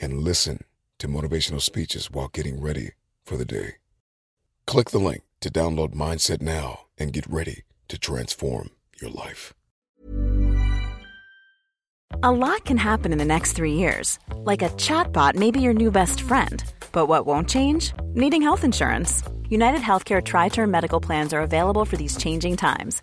and listen to motivational speeches while getting ready for the day. Click the link to download Mindset now and get ready to transform your life. A lot can happen in the next three years. Like a chatbot may be your new best friend. But what won't change? Needing health insurance. United Healthcare Tri Term Medical Plans are available for these changing times.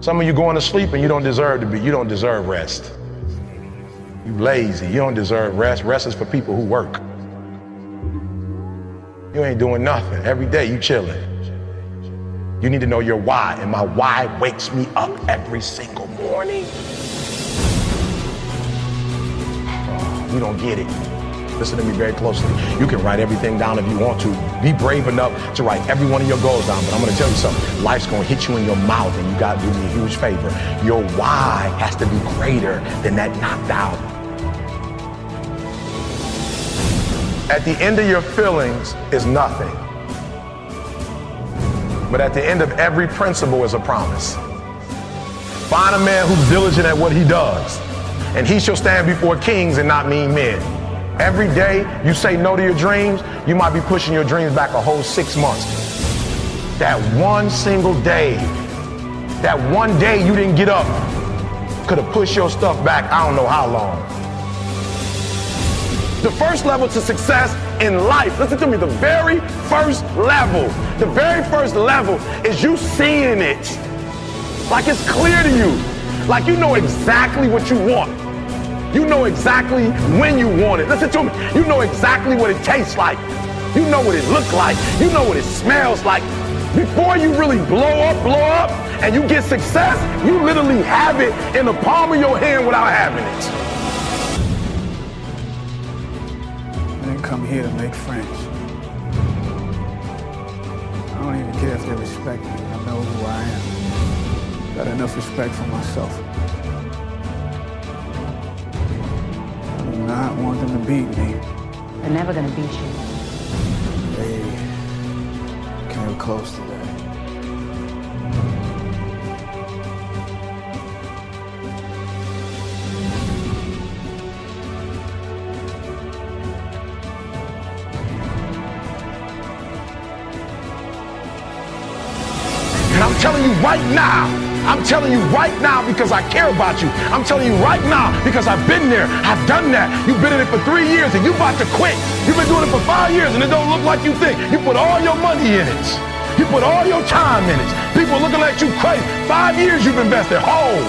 Some of you going to sleep and you don't deserve to be. You don't deserve rest. You lazy. You don't deserve rest. Rest is for people who work. You ain't doing nothing. Every day you chilling. You need to know your why, and my why wakes me up every single morning. You don't get it. Listen to me very closely. You can write everything down if you want to. Be brave enough to write every one of your goals down. But I'm going to tell you something. Life's going to hit you in your mouth, and you got to do me a huge favor. Your why has to be greater than that knocked out. At the end of your feelings is nothing. But at the end of every principle is a promise. Find a man who's diligent at what he does, and he shall stand before kings and not mean men. Every day you say no to your dreams, you might be pushing your dreams back a whole six months. That one single day, that one day you didn't get up, could have pushed your stuff back I don't know how long. The first level to success in life, listen to me, the very first level, the very first level is you seeing it. Like it's clear to you. Like you know exactly what you want. You know exactly when you want it. Listen to me. You know exactly what it tastes like. You know what it looks like. You know what it smells like. Before you really blow up, blow up, and you get success, you literally have it in the palm of your hand without having it. I didn't come here to make friends. I don't even care if they respect me. I know who I am. Got enough respect for myself. Not want them to beat me. They're never gonna beat you. They came close to that. And I'm telling you right now, I'm telling you right now because I care about you. I'm telling you right now because I've been there. I've done that. You've been in it for three years and you about to quit. You've been doing it for five years and it don't look like you think. You put all your money in it. You put all your time in it. People looking at you crazy. Five years you've invested whole.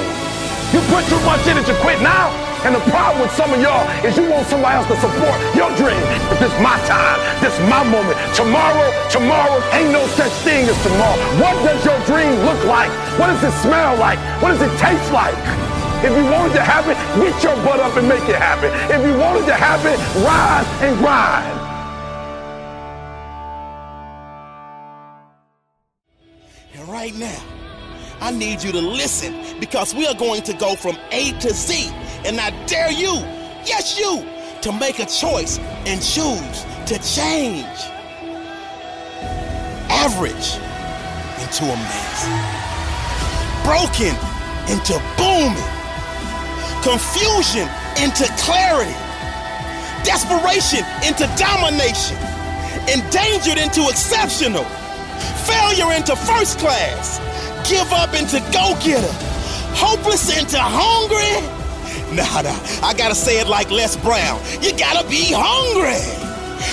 You put too much in it to quit now. And the problem with some of y'all is you want somebody else to support your dream. But this is my time. This is my moment. Tomorrow, tomorrow, ain't no such thing as tomorrow. What does your dream look like? What does it smell like? What does it taste like? If you want it to happen, get your butt up and make it happen. If you want it to happen, rise and grind. And right now, I need you to listen because we are going to go from A to Z. And I dare you, yes, you, to make a choice and choose to change average into amazing, broken into booming, confusion into clarity, desperation into domination, endangered into exceptional, failure into first class, give up into go getter, hopeless into hungry. Nah, I gotta say it like Les Brown. You gotta be hungry.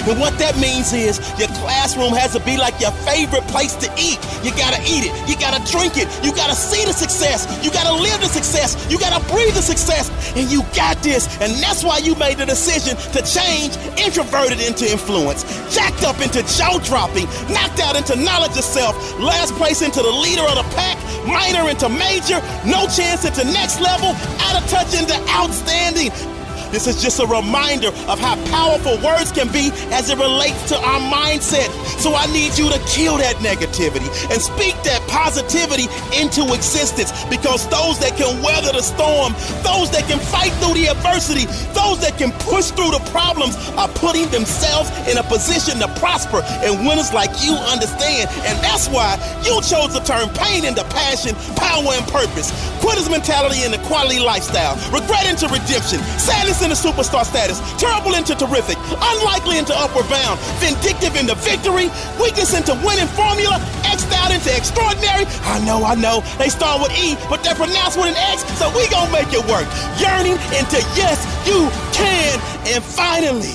And what that means is your classroom has to be like your favorite place to eat. You gotta eat it, you gotta drink it, you gotta see the success, you gotta live the success, you gotta breathe the success, and you got this. And that's why you made the decision to change introverted into influence, jacked up into jaw dropping, knocked out into knowledge of self, last place into the leader of the pack, minor into major, no chance into next level, out of touch into outstanding. This is just a reminder of how powerful words can be as it relates to our mindset. So I need you to kill that negativity and speak that positivity into existence because those that can weather the storm, those that can fight through the adversity, those that can push through the problems are putting themselves in a position to prosper. And winners like you understand. And that's why you chose to turn pain into passion, power, and purpose. Quitter's mentality into quality lifestyle, regret into redemption, sadness into superstar status, terrible into terrific, unlikely into upward bound, vindictive into victory, weakness into winning formula, X'd out into extraordinary. I know, I know, they start with E, but they're pronounced with an X, so we gonna make it work. Yearning into yes, you can. And finally,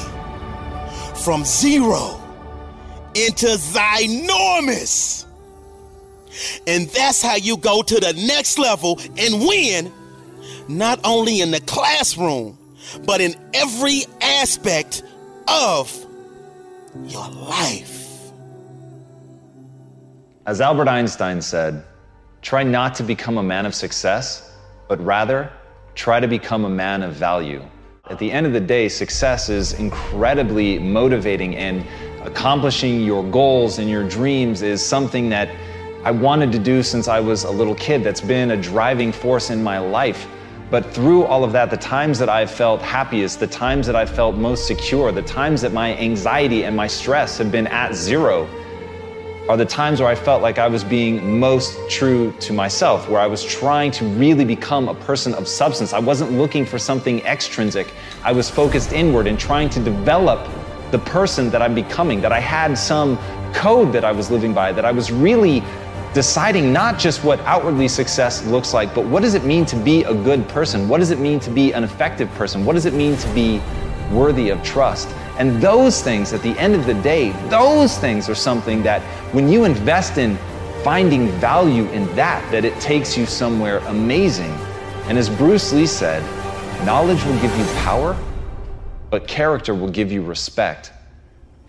from zero into ginormous. And that's how you go to the next level and win, not only in the classroom, but in every aspect of your life. As Albert Einstein said, try not to become a man of success, but rather try to become a man of value. At the end of the day, success is incredibly motivating, and accomplishing your goals and your dreams is something that I wanted to do since I was a little kid. That's been a driving force in my life. But through all of that, the times that I've felt happiest, the times that I felt most secure, the times that my anxiety and my stress have been at zero, are the times where I felt like I was being most true to myself, where I was trying to really become a person of substance. I wasn't looking for something extrinsic. I was focused inward and trying to develop the person that I'm becoming, that I had some code that I was living by, that I was really deciding not just what outwardly success looks like, but what does it mean to be a good person? What does it mean to be an effective person? What does it mean to be worthy of trust? And those things, at the end of the day, those things are something that when you invest in finding value in that, that it takes you somewhere amazing. And as Bruce Lee said, knowledge will give you power, but character will give you respect.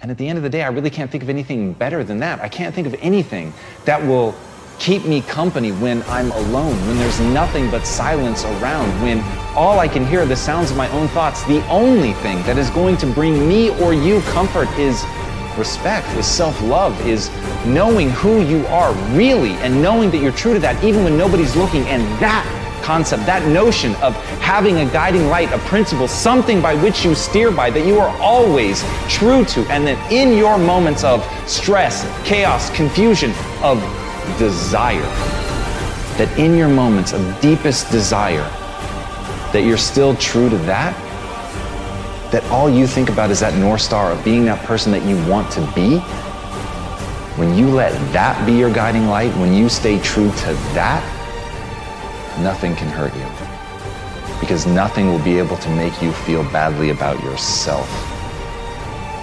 And at the end of the day, I really can't think of anything better than that. I can't think of anything that will keep me company when I'm alone, when there's nothing but silence around, when all I can hear are the sounds of my own thoughts. The only thing that is going to bring me or you comfort is respect, is self love, is knowing who you are really and knowing that you're true to that even when nobody's looking. And that concept, that notion of having a guiding light, a principle, something by which you steer by, that you are always true to, and that in your moments of stress, chaos, confusion, of desire, that in your moments of deepest desire, that you're still true to that, that all you think about is that North Star of being that person that you want to be, when you let that be your guiding light, when you stay true to that, nothing can hurt you. Because nothing will be able to make you feel badly about yourself.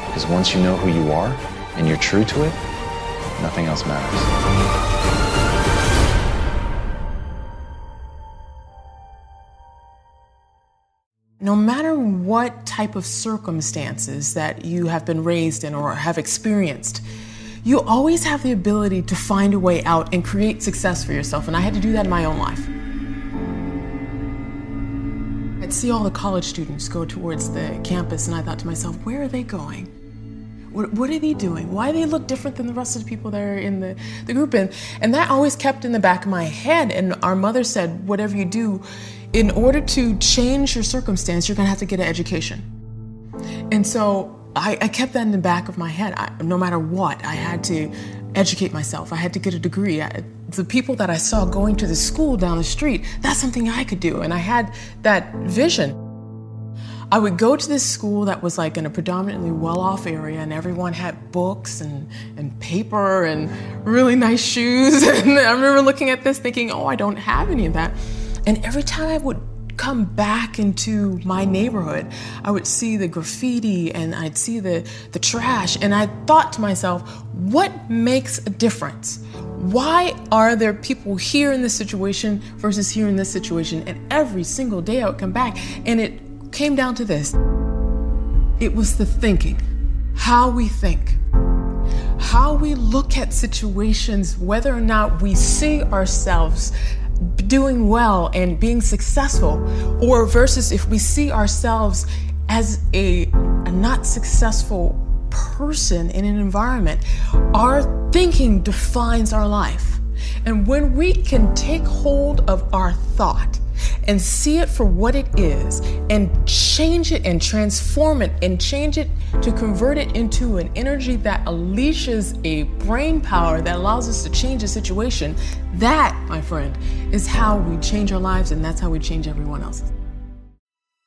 Because once you know who you are and you're true to it, nothing else matters. No matter what type of circumstances that you have been raised in or have experienced, you always have the ability to find a way out and create success for yourself. And I had to do that in my own life. See all the college students go towards the campus, and I thought to myself, where are they going? What, what, are they doing? Why they look different than the rest of the people that are in the, the group? And, and that always kept in the back of my head. And our mother said, whatever you do, in order to change your circumstance, you're going to have to get an education. And so I, I, kept that in the back of my head. I, no matter what, I had to educate myself. I had to get a degree. I, the people that I saw going to the school down the street, that's something I could do. And I had that vision. I would go to this school that was like in a predominantly well off area, and everyone had books and, and paper and really nice shoes. And I remember looking at this thinking, oh, I don't have any of that. And every time I would come back into my neighborhood, I would see the graffiti and I'd see the, the trash. And I thought to myself, what makes a difference? Why are there people here in this situation versus here in this situation? And every single day I would come back and it came down to this it was the thinking, how we think. How we look at situations, whether or not we see ourselves doing well and being successful, or versus if we see ourselves as a, a not successful person in an environment, our thinking defines our life. And when we can take hold of our thought and see it for what it is and change it and transform it and change it to convert it into an energy that unleashes a brain power that allows us to change a situation, that, my friend, is how we change our lives and that's how we change everyone else's.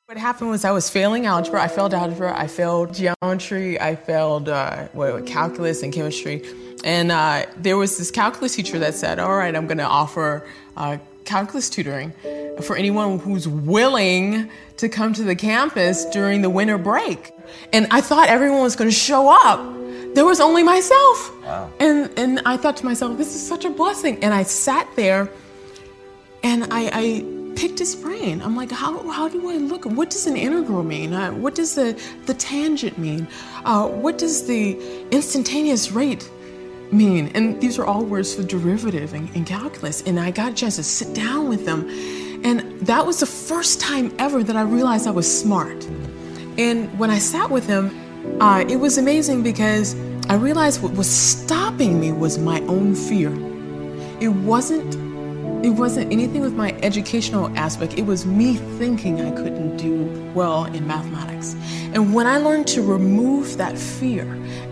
What happened was I was failing algebra. I failed algebra. I failed geometry. I failed uh, what, calculus and chemistry. And uh, there was this calculus teacher that said, "All right, I'm going to offer uh, calculus tutoring for anyone who's willing to come to the campus during the winter break. And I thought everyone was going to show up. There was only myself. Wow. And, and I thought to myself, this is such a blessing. And I sat there and I, I picked his brain. I'm like, how, how do I look? What does an integral mean? Uh, what does the, the tangent mean? Uh, what does the instantaneous rate mean? And these are all words for derivative and, in calculus. And I got a chance to sit down with them and that was the first time ever that I realized I was smart. And when I sat with him, uh, it was amazing because I realized what was stopping me was my own fear. It wasn't it wasn't anything with my educational aspect. It was me thinking I couldn't do well in mathematics. And when I learned to remove that fear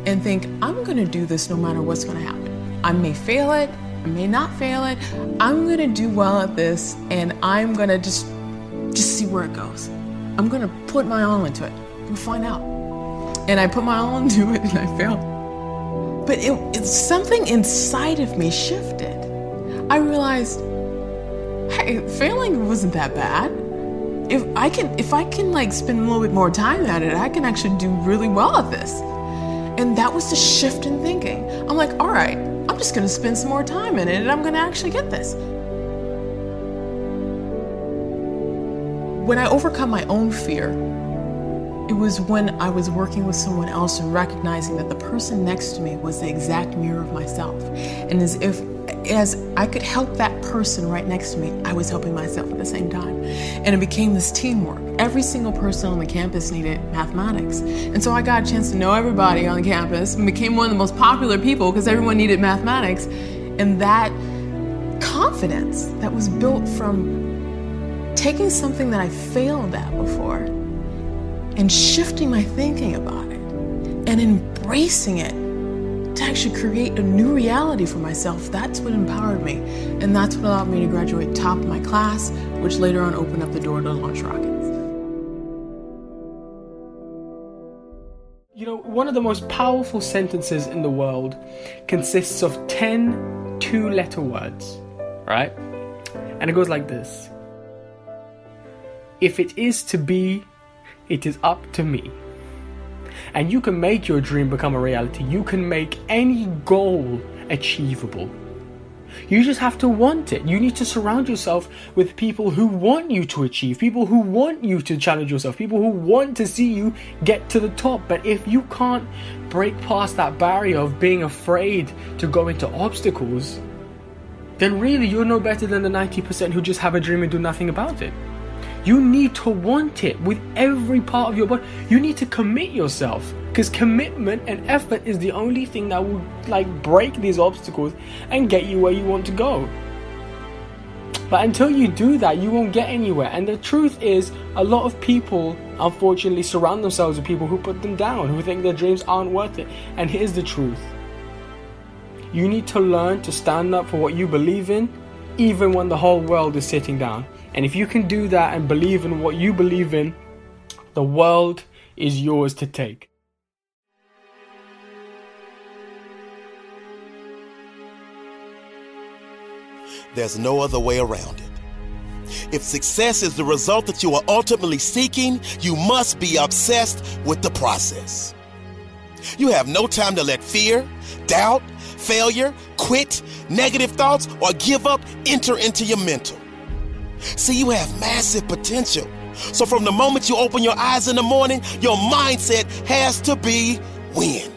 and think, I'm going to do this no matter what's going to happen. I may fail it, I may not fail it. I'm gonna do well at this and I'm gonna just just see where it goes. I'm gonna put my all into it. We'll find out. And I put my all into it and I failed. But it, it something inside of me shifted. I realized, hey, failing wasn't that bad. If I can if I can like spend a little bit more time at it, I can actually do really well at this. And that was the shift in thinking. I'm like, all right, I'm just to spend some more time in it and I'm to actually get this. When I overcome my own fear, it was when I was working with someone else and recognizing that the person next to me was the exact mirror of myself. And as if as I could help that person right next to me, I was helping myself at the same time. And it became this teamwork. Every single person on the campus needed mathematics. And so I got a chance to know everybody on campus and became one of the most popular people because everyone needed mathematics. And that confidence that was built from taking something that I failed at before and shifting my thinking about it and embracing it to actually create a new reality for myself. That's what empowered me. And that's what allowed me to graduate top of my class, which later on opened up the door to launch rockets. You know, one of the most powerful sentences in the world consists of 10 two letter words, right? And it goes like this If it is to be, it is up to me. And you can make your dream become a reality. You can make any goal achievable. You just have to want it. You need to surround yourself with people who want you to achieve, people who want you to challenge yourself, people who want to see you get to the top. But if you can't break past that barrier of being afraid to go into obstacles, then really you're no better than the 90% who just have a dream and do nothing about it. You need to want it with every part of your body. You need to commit yourself because commitment and effort is the only thing that will like break these obstacles and get you where you want to go. But until you do that, you won't get anywhere. And the truth is, a lot of people unfortunately surround themselves with people who put them down, who think their dreams aren't worth it. And here's the truth you need to learn to stand up for what you believe in, even when the whole world is sitting down. And if you can do that and believe in what you believe in, the world is yours to take. There's no other way around it. If success is the result that you are ultimately seeking, you must be obsessed with the process. You have no time to let fear, doubt, failure, quit, negative thoughts, or give up enter into your mental. See, you have massive potential. So from the moment you open your eyes in the morning, your mindset has to be win.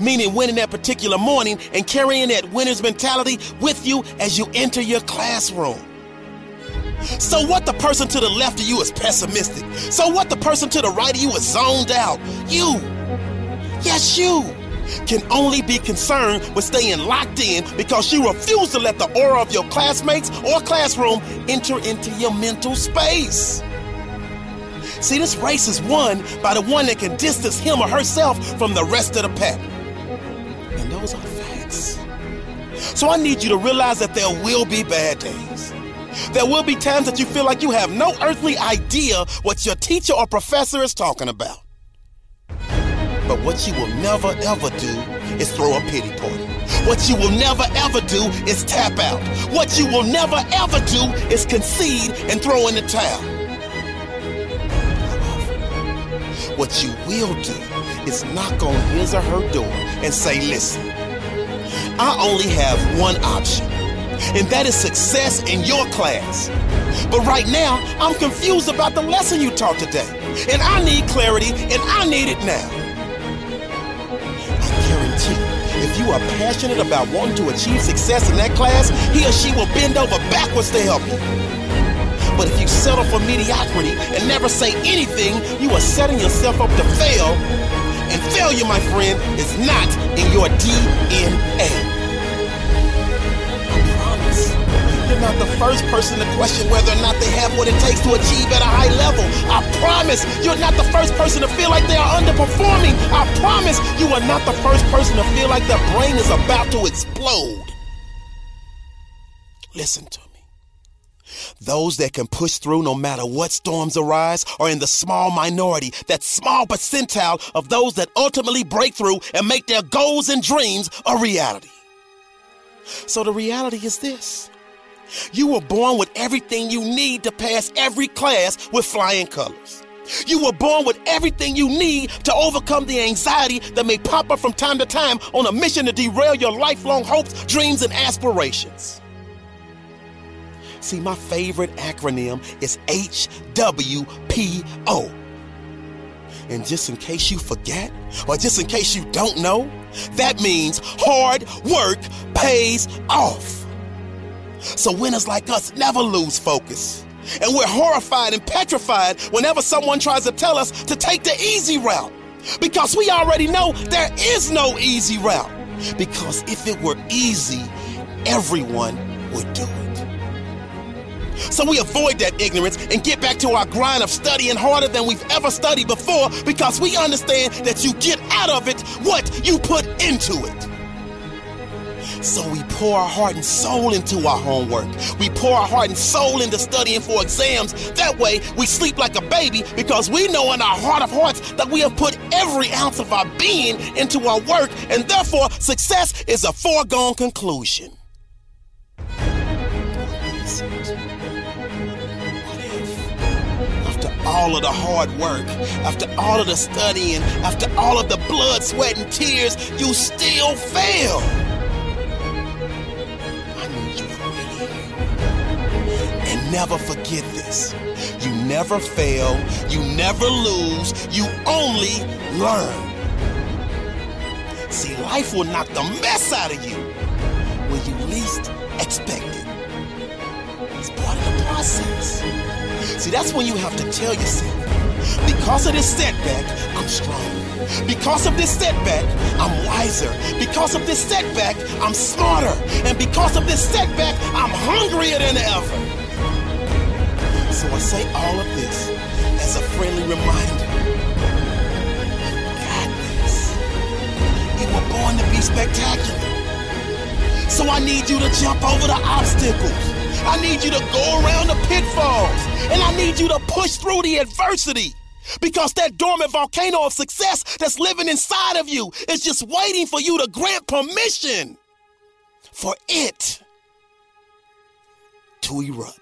Meaning winning that particular morning and carrying that winner's mentality with you as you enter your classroom. So what the person to the left of you is pessimistic. So what the person to the right of you is zoned out. You, yes you, can only be concerned with staying locked in because you refuse to let the aura of your classmates or classroom enter into your mental space. See, this race is won by the one that can distance him or herself from the rest of the pack. And those are facts. So I need you to realize that there will be bad days. There will be times that you feel like you have no earthly idea what your teacher or professor is talking about. But what you will never ever do is throw a pity party. What you will never ever do is tap out. What you will never ever do is concede and throw in the towel. What you will do is knock on his or her door and say, listen, I only have one option, and that is success in your class. But right now, I'm confused about the lesson you taught today, and I need clarity, and I need it now. Guarantee if you are passionate about wanting to achieve success in that class, he or she will bend over backwards to help you. But if you settle for mediocrity and never say anything, you are setting yourself up to fail. And failure, my friend, is not in your DNA. Not the first person to question whether or not they have what it takes to achieve at a high level. I promise you're not the first person to feel like they are underperforming. I promise you are not the first person to feel like their brain is about to explode. Listen to me. Those that can push through no matter what storms arise are in the small minority, that small percentile of those that ultimately break through and make their goals and dreams a reality. So the reality is this. You were born with everything you need to pass every class with flying colors. You were born with everything you need to overcome the anxiety that may pop up from time to time on a mission to derail your lifelong hopes, dreams, and aspirations. See, my favorite acronym is HWPO. And just in case you forget, or just in case you don't know, that means hard work pays off. So winners like us never lose focus. And we're horrified and petrified whenever someone tries to tell us to take the easy route. Because we already know there is no easy route. Because if it were easy, everyone would do it. So we avoid that ignorance and get back to our grind of studying harder than we've ever studied before because we understand that you get out of it what you put into it. So we pour our heart and soul into our homework. We pour our heart and soul into studying for exams. That way, we sleep like a baby because we know in our heart of hearts that we have put every ounce of our being into our work, and therefore, success is a foregone conclusion. all of the hard work, after all of the studying, after all of the blood, sweat, and tears, you still fail. Never forget this. You never fail, you never lose, you only learn. See, life will knock the mess out of you when you least expect it. It's part of the process. See, that's when you have to tell yourself, because of this setback, I'm strong. Because of this setback, I'm wiser. Because of this setback, I'm smarter. And because of this setback, I'm hungrier than ever. So I say all of this as a friendly reminder. Got this. You were born to be spectacular. So I need you to jump over the obstacles. I need you to go around the pitfalls. And I need you to push through the adversity. Because that dormant volcano of success that's living inside of you is just waiting for you to grant permission for it to erupt.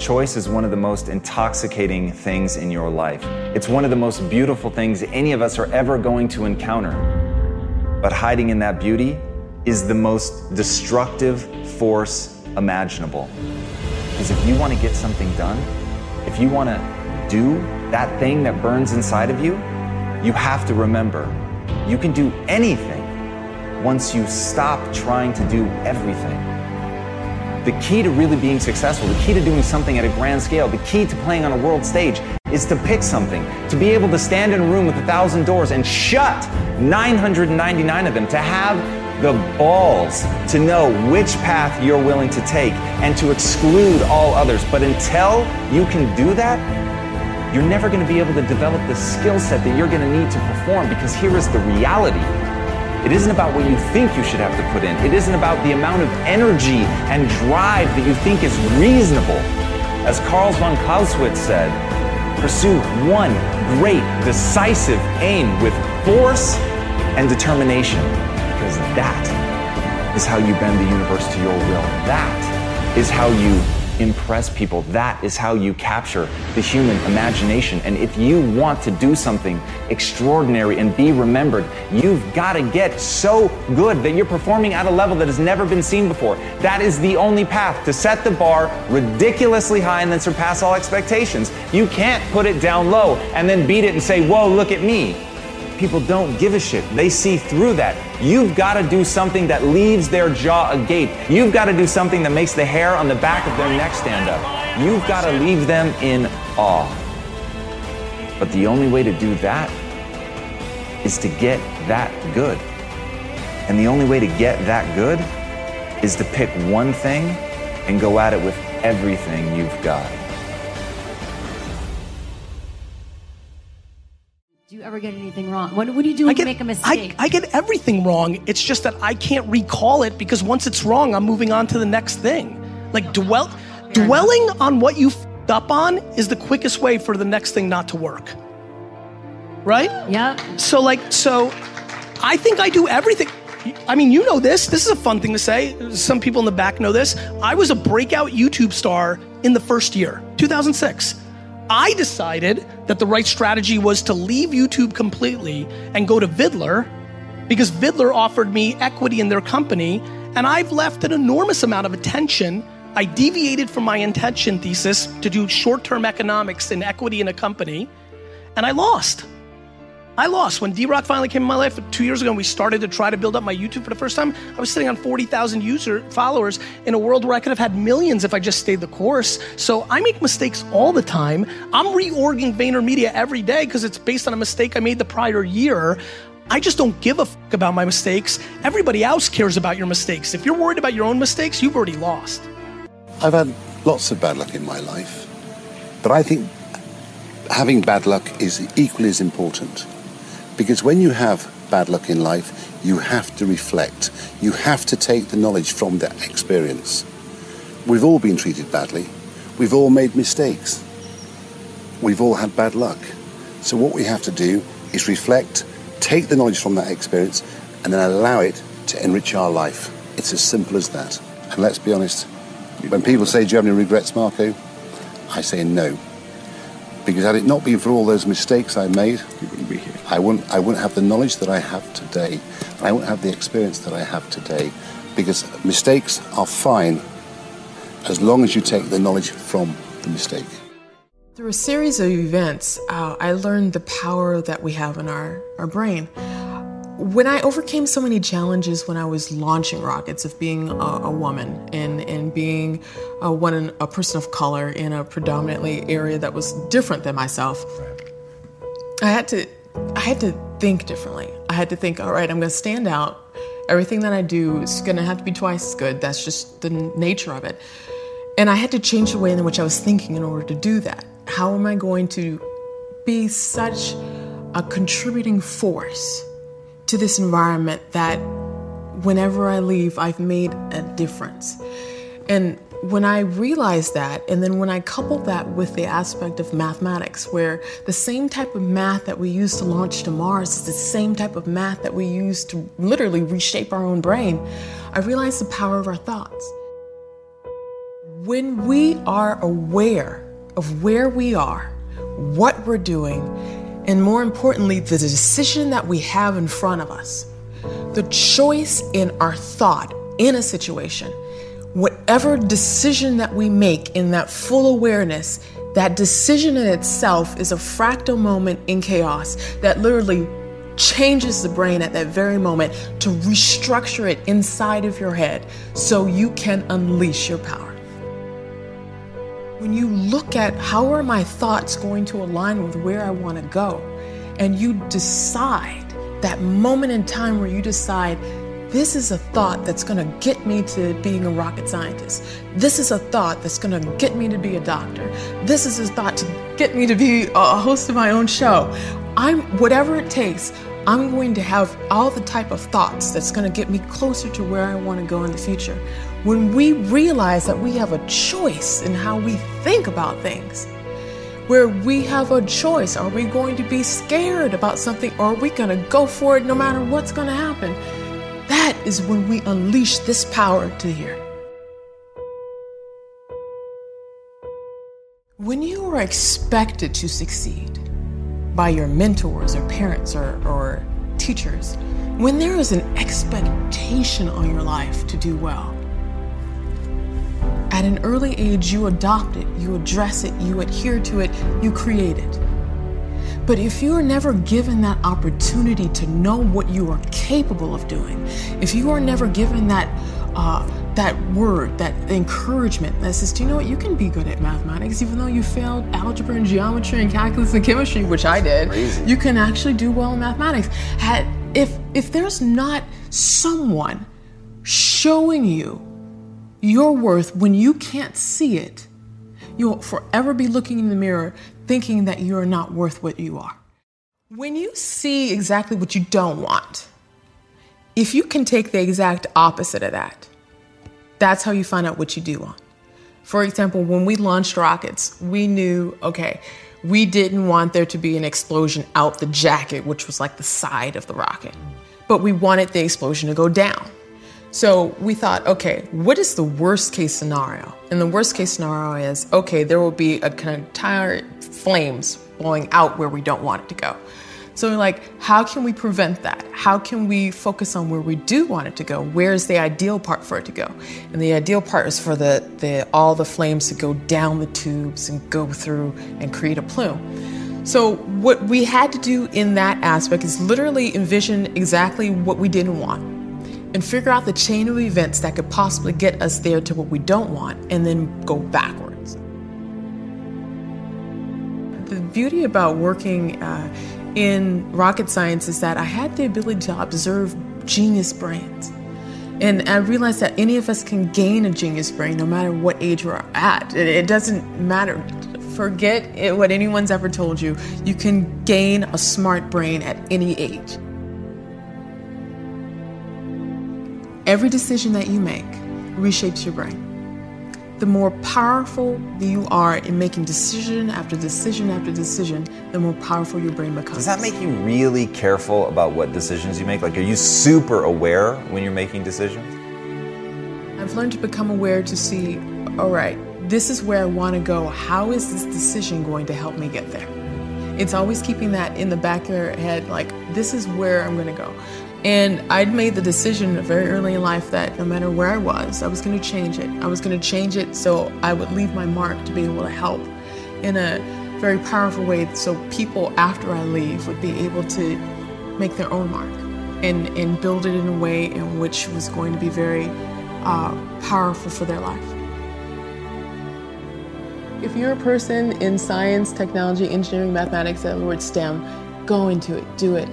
Choice is one of the most intoxicating things in your life. It's one of the most beautiful things any of us are ever going to encounter. But hiding in that beauty is the most destructive force imaginable. Because if you want to get something done, if you want to do that thing that burns inside of you, you have to remember you can do anything once you stop trying to do everything. The key to really being successful, the key to doing something at a grand scale, the key to playing on a world stage is to pick something, to be able to stand in a room with a thousand doors and shut 999 of them, to have the balls to know which path you're willing to take and to exclude all others. But until you can do that, you're never going to be able to develop the skill set that you're going to need to perform because here is the reality. It isn't about what you think you should have to put in. It isn't about the amount of energy and drive that you think is reasonable. As Carl von Clausewitz said, pursue one great, decisive aim with force and determination, because that is how you bend the universe to your will. That is how you impress people. That is how you capture the human imagination. And if you want to do something extraordinary and be remembered, you've got to get so good that you're performing at a level that has never been seen before. That is the only path to set the bar ridiculously high and then surpass all expectations. You can't put it down low and then beat it and say, whoa, look at me people don't give a shit. They see through that. You've got to do something that leaves their jaw agape. You've got to do something that makes the hair on the back of their neck stand up. You've got to leave them in awe. But the only way to do that is to get that good. And the only way to get that good is to pick one thing and go at it with everything you've got. Ever get anything wrong? What, what do you do when you make a mistake? I, I get everything wrong. It's just that I can't recall it because once it's wrong, I'm moving on to the next thing. Like oh, dwell, dwelling on what you f***ed up on is the quickest way for the next thing not to work. Right? Yeah. So like, so I think I do everything. I mean, you know this. This is a fun thing to say. Some people in the back know this. I was a breakout YouTube star in the first year, 2006. I decided that the right strategy was to leave YouTube completely and go to Viddler because Viddler offered me equity in their company, and I've left an enormous amount of attention. I deviated from my intention thesis to do short term economics and equity in a company, and I lost. I lost. When D Rock finally came in my life two years ago and we started to try to build up my YouTube for the first time, I was sitting on 40,000 user followers in a world where I could have had millions if I just stayed the course. So I make mistakes all the time. I'm reorging VaynerMedia every day because it's based on a mistake I made the prior year. I just don't give a fuck about my mistakes. Everybody else cares about your mistakes. If you're worried about your own mistakes, you've already lost. I've had lots of bad luck in my life, but I think having bad luck is equally as important. Because when you have bad luck in life, you have to reflect. You have to take the knowledge from that experience. We've all been treated badly. We've all made mistakes. We've all had bad luck. So what we have to do is reflect, take the knowledge from that experience, and then allow it to enrich our life. It's as simple as that. And let's be honest, when people say, Do you have any regrets, Marco? I say no. Because had it not been for all those mistakes I made, I wouldn't, I wouldn't have the knowledge that I have today. and I wouldn't have the experience that I have today. Because mistakes are fine as long as you take the knowledge from the mistake. Through a series of events, uh, I learned the power that we have in our, our brain. When I overcame so many challenges when I was launching rockets of being a, a woman and, and being a, one, a person of color in a predominantly area that was different than myself, I had to I had to think differently. I had to think, all right, I'm going to stand out. Everything that I do is going to have to be twice as good. That's just the nature of it. And I had to change the way in which I was thinking in order to do that. How am I going to be such a contributing force to this environment that whenever I leave, I've made a difference? And when I realized that, and then when I coupled that with the aspect of mathematics, where the same type of math that we use to launch to Mars is the same type of math that we use to literally reshape our own brain, I realized the power of our thoughts. When we are aware of where we are, what we're doing, and more importantly, the decision that we have in front of us, the choice in our thought in a situation, whatever decision that we make in that full awareness, that decision in itself is a fractal moment in chaos that literally changes the brain at that very moment to restructure it inside of your head so you can unleash your power. When you look at how are my thoughts going to align with where I want to go, and you decide that moment in time where you decide, this is a thought that's going to get me to being a rocket scientist. This is a thought that's going to get me to be a doctor. This is a thought to get me to be a host of my own show. I'm whatever it takes. I'm going to have all the type of thoughts that's going to get me closer to where I want to go in the future. When we realize that we have a choice in how we think about things, where we have a choice. Are we going to be scared about something or are we going to go for it no matter what's going to happen? That is when we unleash this power to here. When you are expected to succeed by your mentors or parents or, or teachers, when there is an expectation on your life to do well, at an early age, you adopt it, you address it, you adhere to it, you create it. But if you are never given that opportunity to know what you are capable of doing, if you are never given that uh, that word, that encouragement that says, do you know what, you can be good at mathematics, even though you failed algebra and geometry and calculus and chemistry, which I did, Crazy. you can actually do well in mathematics. Had, if, if there's not someone showing you your worth when you can't see it, you'll forever be looking in the mirror thinking that you're not worth what you are. When you see exactly what you don't want, if you can take the exact opposite of that, that's how you find out what you do want. For example, when we launched rockets, we knew, okay, we didn't want there to be an explosion out the jacket, which was like the side of the rocket, but we wanted the explosion to go down. So we thought, okay, what is the worst case scenario? And the worst case scenario is, okay, there will be a kind of entire flames blowing out where we don't want it to go. So we're like, how can we prevent that? How can we focus on where we do want it to go? Where's the ideal part for it to go? And the ideal part is for the, the all the flames to go down the tubes and go through and create a plume. So what we had to do in that aspect is literally envision exactly what we didn't want and figure out the chain of events that could possibly get us there to what we don't want and then go backwards. The beauty about working uh, in rocket science is that I had the ability to observe genius brains. And I realized that any of us can gain a genius brain no matter what age we're at. It, doesn't matter. Forget it, what anyone's ever told you. You can gain a smart brain at any age. Every decision that you make reshapes your brain. the more powerful you are in making decision after decision after decision, the more powerful your brain becomes. Does that make you really careful about what decisions you make? Like, are you super aware when you're making decisions? I've learned to become aware to see, all right, this is where I want to go. How is this decision going to help me get there? It's always keeping that in the back of your head, like, this is where I'm going to go. And I'd made the decision very early in life that no matter where I was, I was going to change it. I was going to change it so I would leave my mark to be able to help in a very powerful way so people after I leave would be able to make their own mark and, and build it in a way in which was going to be very uh, powerful for their life. If you're a person in science, technology, engineering, mathematics, that word STEM, go into it, do it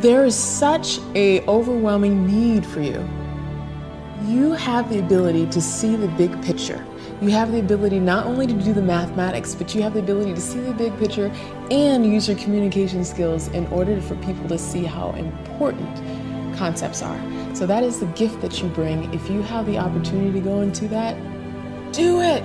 there is such a overwhelming need for you. You have the ability to see the big picture. You have the ability not only to do the mathematics, but you have the ability to see the big picture and use your communication skills in order for people to see how important concepts are. So that is the gift that you bring. If you have the opportunity to go into that, do it.